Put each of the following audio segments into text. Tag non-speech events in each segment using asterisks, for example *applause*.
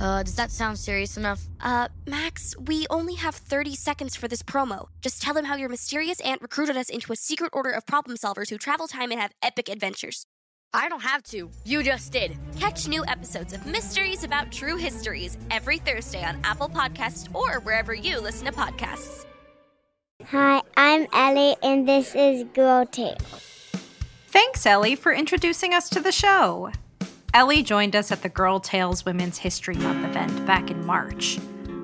Uh, does that sound serious enough? Uh, Max, we only have 30 seconds for this promo. Just tell them how your mysterious aunt recruited us into a secret order of problem solvers who travel time and have epic adventures. I don't have to. You just did. Catch new episodes of Mysteries About True Histories every Thursday on Apple Podcasts or wherever you listen to podcasts. Hi, I'm Ellie, and this is Girl Tales. Thanks, Ellie, for introducing us to the show. Ellie joined us at the Girl Tales Women's History Month event back in March.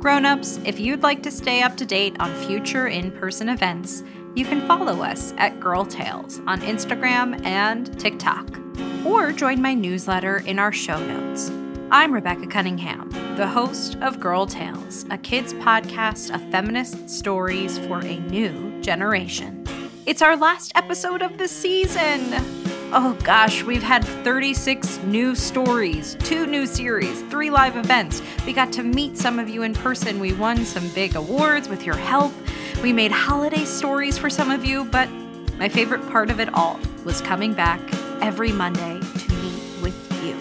Grown-ups, if you'd like to stay up to date on future in-person events, you can follow us at Girl Tales on Instagram and TikTok, or join my newsletter in our show notes. I'm Rebecca Cunningham, the host of Girl Tales, a kids podcast of feminist stories for a new generation. It's our last episode of the season. Oh gosh, we've had 36 new stories, two new series, three live events. We got to meet some of you in person. We won some big awards with your help. We made holiday stories for some of you, but my favorite part of it all was coming back every Monday to meet with you.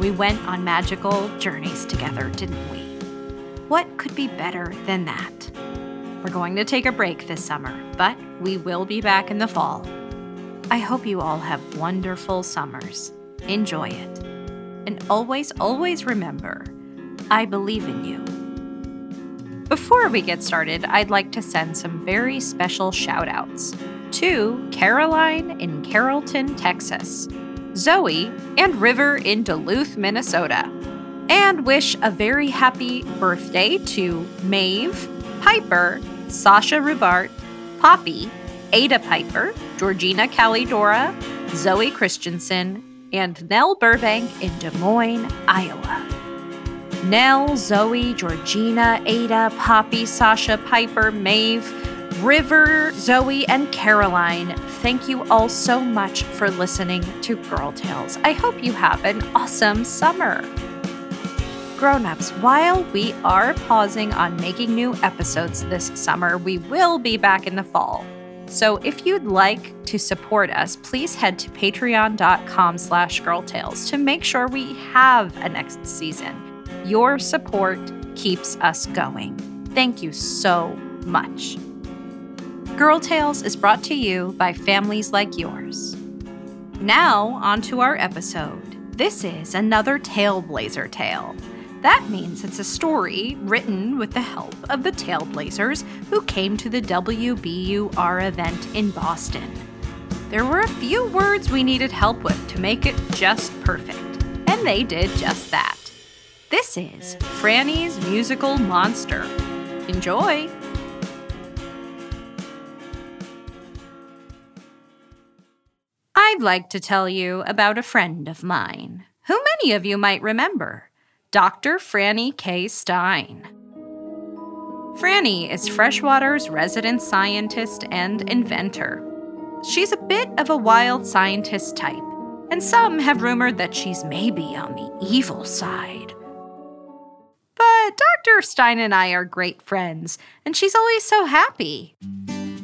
We went on magical journeys together, didn't we? What could be better than that? We're going to take a break this summer, but we will be back in the fall I hope you all have wonderful summers. Enjoy it. And always, always remember I believe in you. Before we get started, I'd like to send some very special shout outs to Caroline in Carrollton, Texas, Zoe and River in Duluth, Minnesota, and wish a very happy birthday to Maeve, Piper, Sasha Rubart, Poppy, Ada Piper, Georgina Calidora, Zoe Christensen, and Nell Burbank in Des Moines, Iowa. Nell, Zoe, Georgina, Ada, Poppy, Sasha, Piper, Maeve, River, Zoe, and Caroline, thank you all so much for listening to Girl Tales. I hope you have an awesome summer. Grown-ups, while we are pausing on making new episodes this summer, we will be back in the fall. So if you'd like to support us, please head to patreon.com slash girltales to make sure we have a next season. Your support keeps us going. Thank you so much. Girl Tales is brought to you by families like yours. Now, on to our episode. This is another Taleblazer tale. That means it's a story written with the help of the Taleblazers who came to the WBUR event in Boston. There were a few words we needed help with to make it just perfect, and they did just that. This is Franny's Musical Monster. Enjoy! I'd like to tell you about a friend of mine, who many of you might remember. Dr. Franny K. Stein. Franny is Freshwater's resident scientist and inventor. She's a bit of a wild scientist type, and some have rumored that she's maybe on the evil side. But Dr. Stein and I are great friends, and she's always so happy.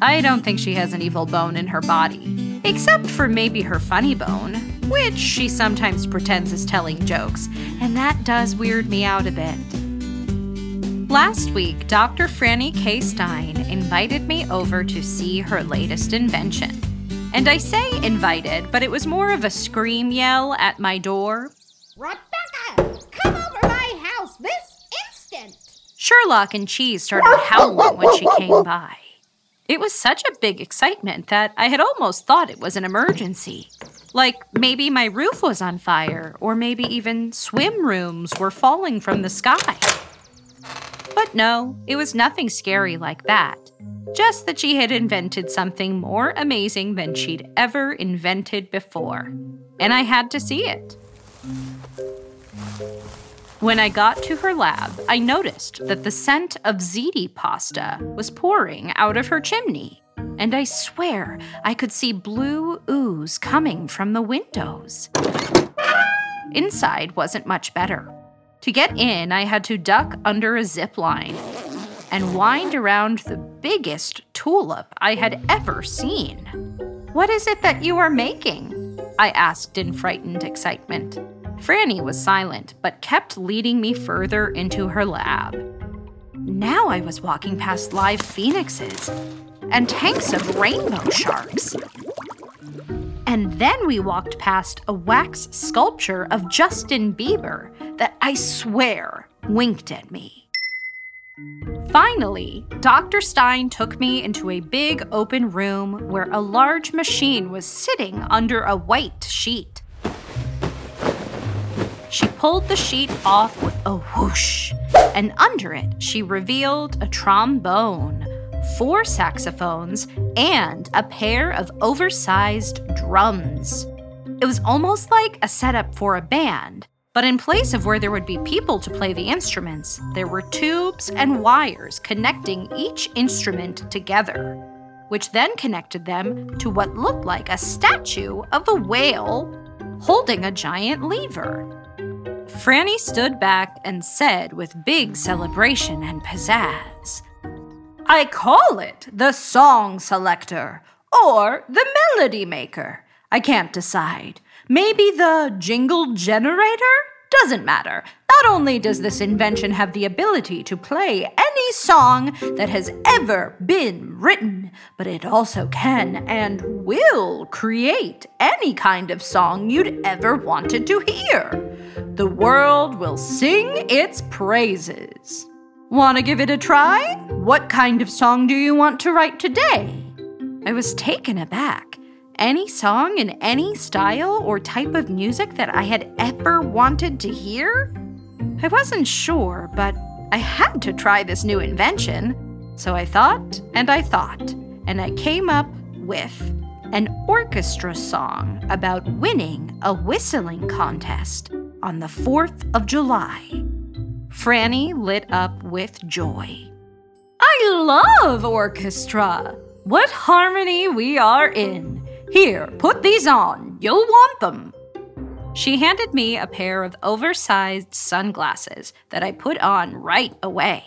I don't think she has an evil bone in her body, except for maybe her funny bone, which she sometimes pretends is telling jokes, and that does weird me out a bit. Last week, Dr. Franny K. Stein invited me over to see her latest invention. And I say invited, but it was more of a scream yell at my door. Rebecca, come over my house this instant! Sherlock and Cheese started howling when she came by. It was such a big excitement that I had almost thought it was an emergency. Like maybe my roof was on fire, or maybe even swim rooms were falling from the sky. But no, it was nothing scary like that. Just that she had invented something more amazing than she'd ever invented before. And I had to see it. When I got to her lab, I noticed that the scent of ziti pasta was pouring out of her chimney. And I swear I could see blue ooze coming from the windows. Inside wasn't much better. To get in, I had to duck under a zip line and wind around the biggest tulip I had ever seen. What is it that you are making? I asked in frightened excitement. Franny was silent, but kept leading me further into her lab. Now I was walking past live phoenixes and tanks of rainbow sharks. And then we walked past a wax sculpture of Justin Bieber that I swear winked at me. Finally, Dr. Stein took me into a big open room where a large machine was sitting under a white sheet. She pulled the sheet off with a whoosh, and under it, she revealed a trombone four saxophones, and a pair of oversized drums. It was almost like a setup for a band, but in place of where there would be people to play the instruments, there were tubes and wires connecting each instrument together, which then connected them to what looked like a statue of a whale holding a giant lever. Franny stood back and said with big celebration and pizzazz, I call it the song selector or the melody maker. I can't decide. Maybe the jingle generator? Doesn't matter. Not only does this invention have the ability to play any song that has ever been written, but it also can and will create any kind of song you'd ever wanted to hear. The world will sing its praises. Want to give it a try? What kind of song do you want to write today? I was taken aback. Any song in any style or type of music that I had ever wanted to hear? I wasn't sure, but I had to try this new invention. So I thought and I thought, and I came up with an orchestra song about winning a whistling contest on the 4th of July. Franny lit up with joy. I love orchestra! What harmony we are in! Here, put these on. You'll want them. She handed me a pair of oversized sunglasses that I put on right away.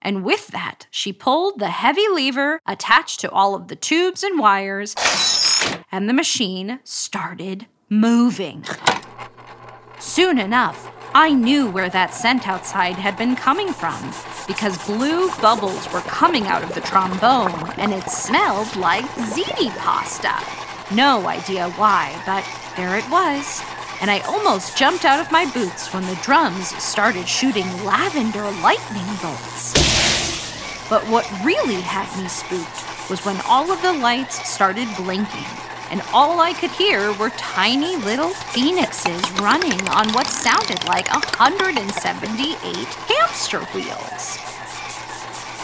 And with that, she pulled the heavy lever attached to all of the tubes and wires, and the machine started moving. Soon enough, I knew where that scent outside had been coming from because blue bubbles were coming out of the trombone and it smelled like ziti pasta. No idea why, but there it was. And I almost jumped out of my boots when the drums started shooting lavender lightning bolts. But what really had me spooked was when all of the lights started blinking and all I could hear were tiny little phoenixes running on what sounded like 178 hamster wheels.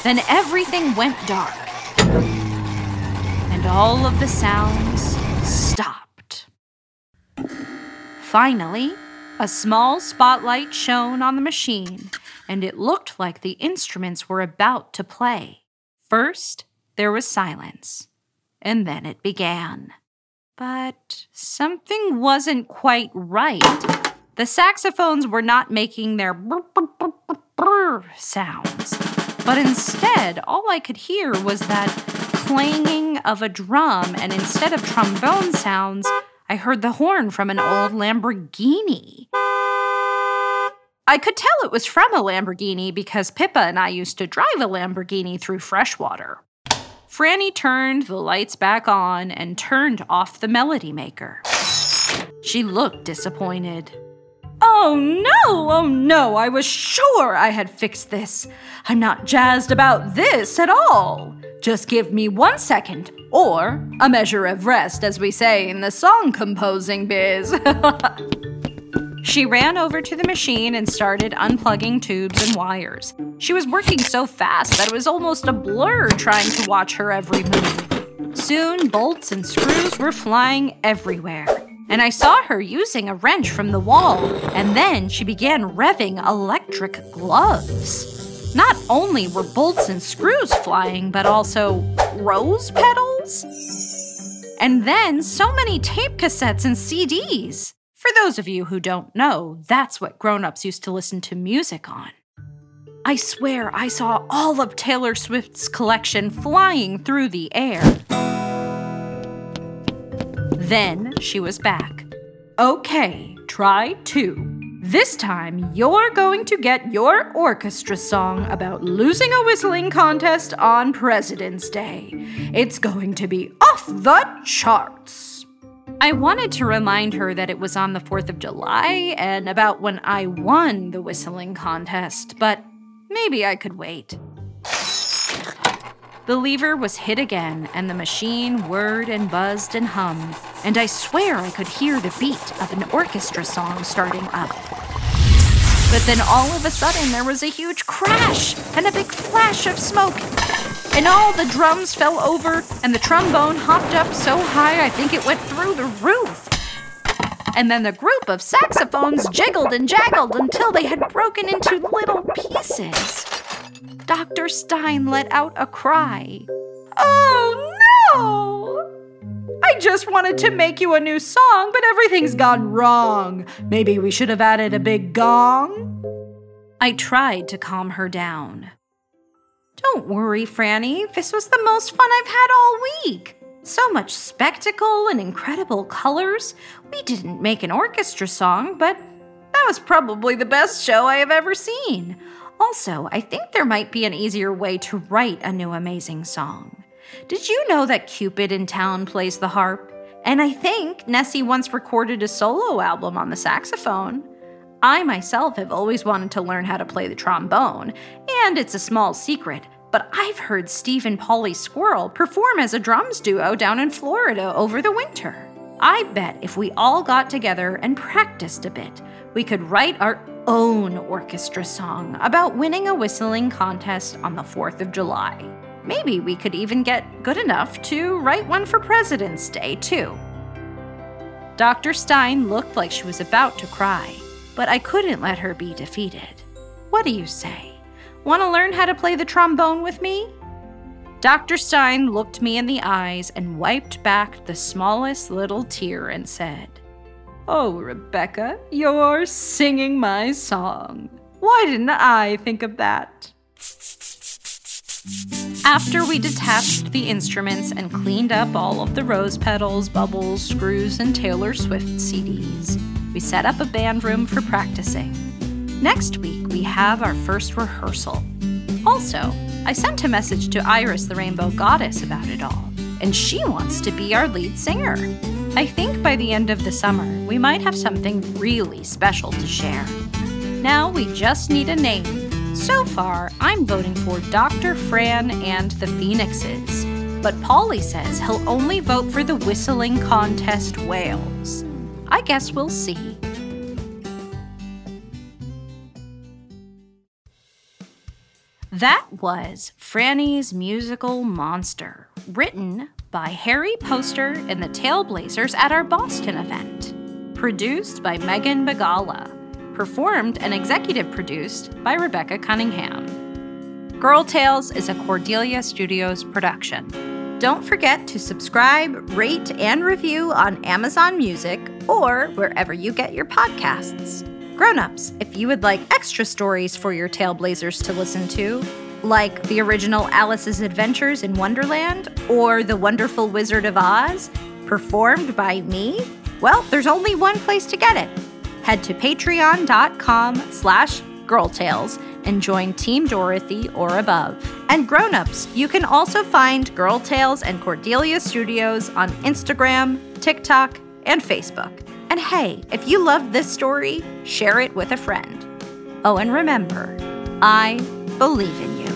Then everything went dark, and all of the sounds stopped. Finally, A small spotlight shone on the machine, and it looked like the instruments were about to play. First, there was silence, and then it began. But something wasn't quite right. The saxophones were not making their brr, brr, brr, sounds, but instead, all I could hear was that clanging of a drum, and instead of trombone sounds, I heard the horn from an old Lamborghini. I could tell it was from a Lamborghini because Pippa and I used to drive a Lamborghini through freshwater. Franny turned the lights back on and turned off the melody maker. She looked disappointed. Oh no, oh no, I was sure I had fixed this. I'm not jazzed about this at all. Just give me one second, or a measure of rest, as we say in the song composing biz. *laughs* She ran over to the machine and started unplugging tubes and wires. She was working so fast that it was almost a blur trying to watch her every move. Soon, bolts and screws were flying everywhere, and I saw her using a wrench from the wall, and then she began revving electric gloves. Not only were bolts and screws flying, but also rose petals? And then so many tape cassettes and CDs. For those of you who don't know, that's what grown ups used to listen to music on. I swear I saw all of Taylor Swift's collection flying through the air. Then she was back. Okay, try two. This time you're going to get your orchestra song about losing a whistling contest on President's Day. It's going to be off the charts. I wanted to remind her that it was on the 4th of July and about when I won the whistling contest, but maybe I could wait. The lever was hit again, and the machine whirred and buzzed and hummed, and I swear I could hear the beat of an orchestra song starting up. But then all of a sudden there was a huge crash and a big flash of smoke, and all the drums fell over, and the trombone hopped up so high I think it went through the roof. And then the group of saxophones jiggled and jaggled until they had broken into little pieces. Dr. Stein let out a cry. Oh no! I just wanted to make you a new song, but everything's gone wrong. Maybe we should have added a big gong? I tried to calm her down. Don't worry, Franny. This was the most fun I've had all week. So much spectacle and incredible colors. We didn't make an orchestra song, but that was probably the best show I have ever seen. Also, I think there might be an easier way to write a new amazing song. Did you know that Cupid in Town plays the harp? And I think Nessie once recorded a solo album on the saxophone. I myself have always wanted to learn how to play the trombone, and it's a small secret, but I've heard Steve and Polly Squirrel perform as a drums duo down in Florida over the winter. I bet if we all got together and practiced a bit, we could write our own orchestra song about winning a whistling contest on the 4th of July. Maybe we could even get good enough to write one for President's Day, too. Dr. Stein looked like she was about to cry, but I couldn't let her be defeated. What do you say? Want to learn how to play the trombone with me? Dr. Stein looked me in the eyes and wiped back the smallest little tear and said, Oh, Rebecca, you're singing my song. Why didn't I think of that? After we detached the instruments and cleaned up all of the rose petals, bubbles, screws, and Taylor Swift CDs, we set up a band room for practicing. Next week, we have our first rehearsal. Also, I sent a message to Iris the Rainbow Goddess about it all, and she wants to be our lead singer. I think by the end of the summer, we might have something really special to share. Now we just need a name. So far, I'm voting for Dr. Fran and the Phoenixes. But Polly says he'll only vote for the Whistling Contest Whales. I guess we'll see. That was Franny's Musical Monster, written by Harry Poster and the Taleblazers at our Boston event. Produced by Megan Bagala. Performed and executive produced by Rebecca Cunningham. Girl Tales is a Cordelia Studios production. Don't forget to subscribe, rate, and review on Amazon Music or wherever you get your podcasts. Grown-ups, if you would like extra stories for your Taleblazers to listen to, like the original Alice's Adventures in Wonderland or The Wonderful Wizard of Oz, performed by me, well, there's only one place to get it. Head to patreon.com slash girltales and join Team Dorothy or above. And grown-ups, you can also find Girl Tales and Cordelia Studios on Instagram, TikTok, and Facebook. And hey, if you love this story, share it with a friend. Oh, and remember, I believe in you.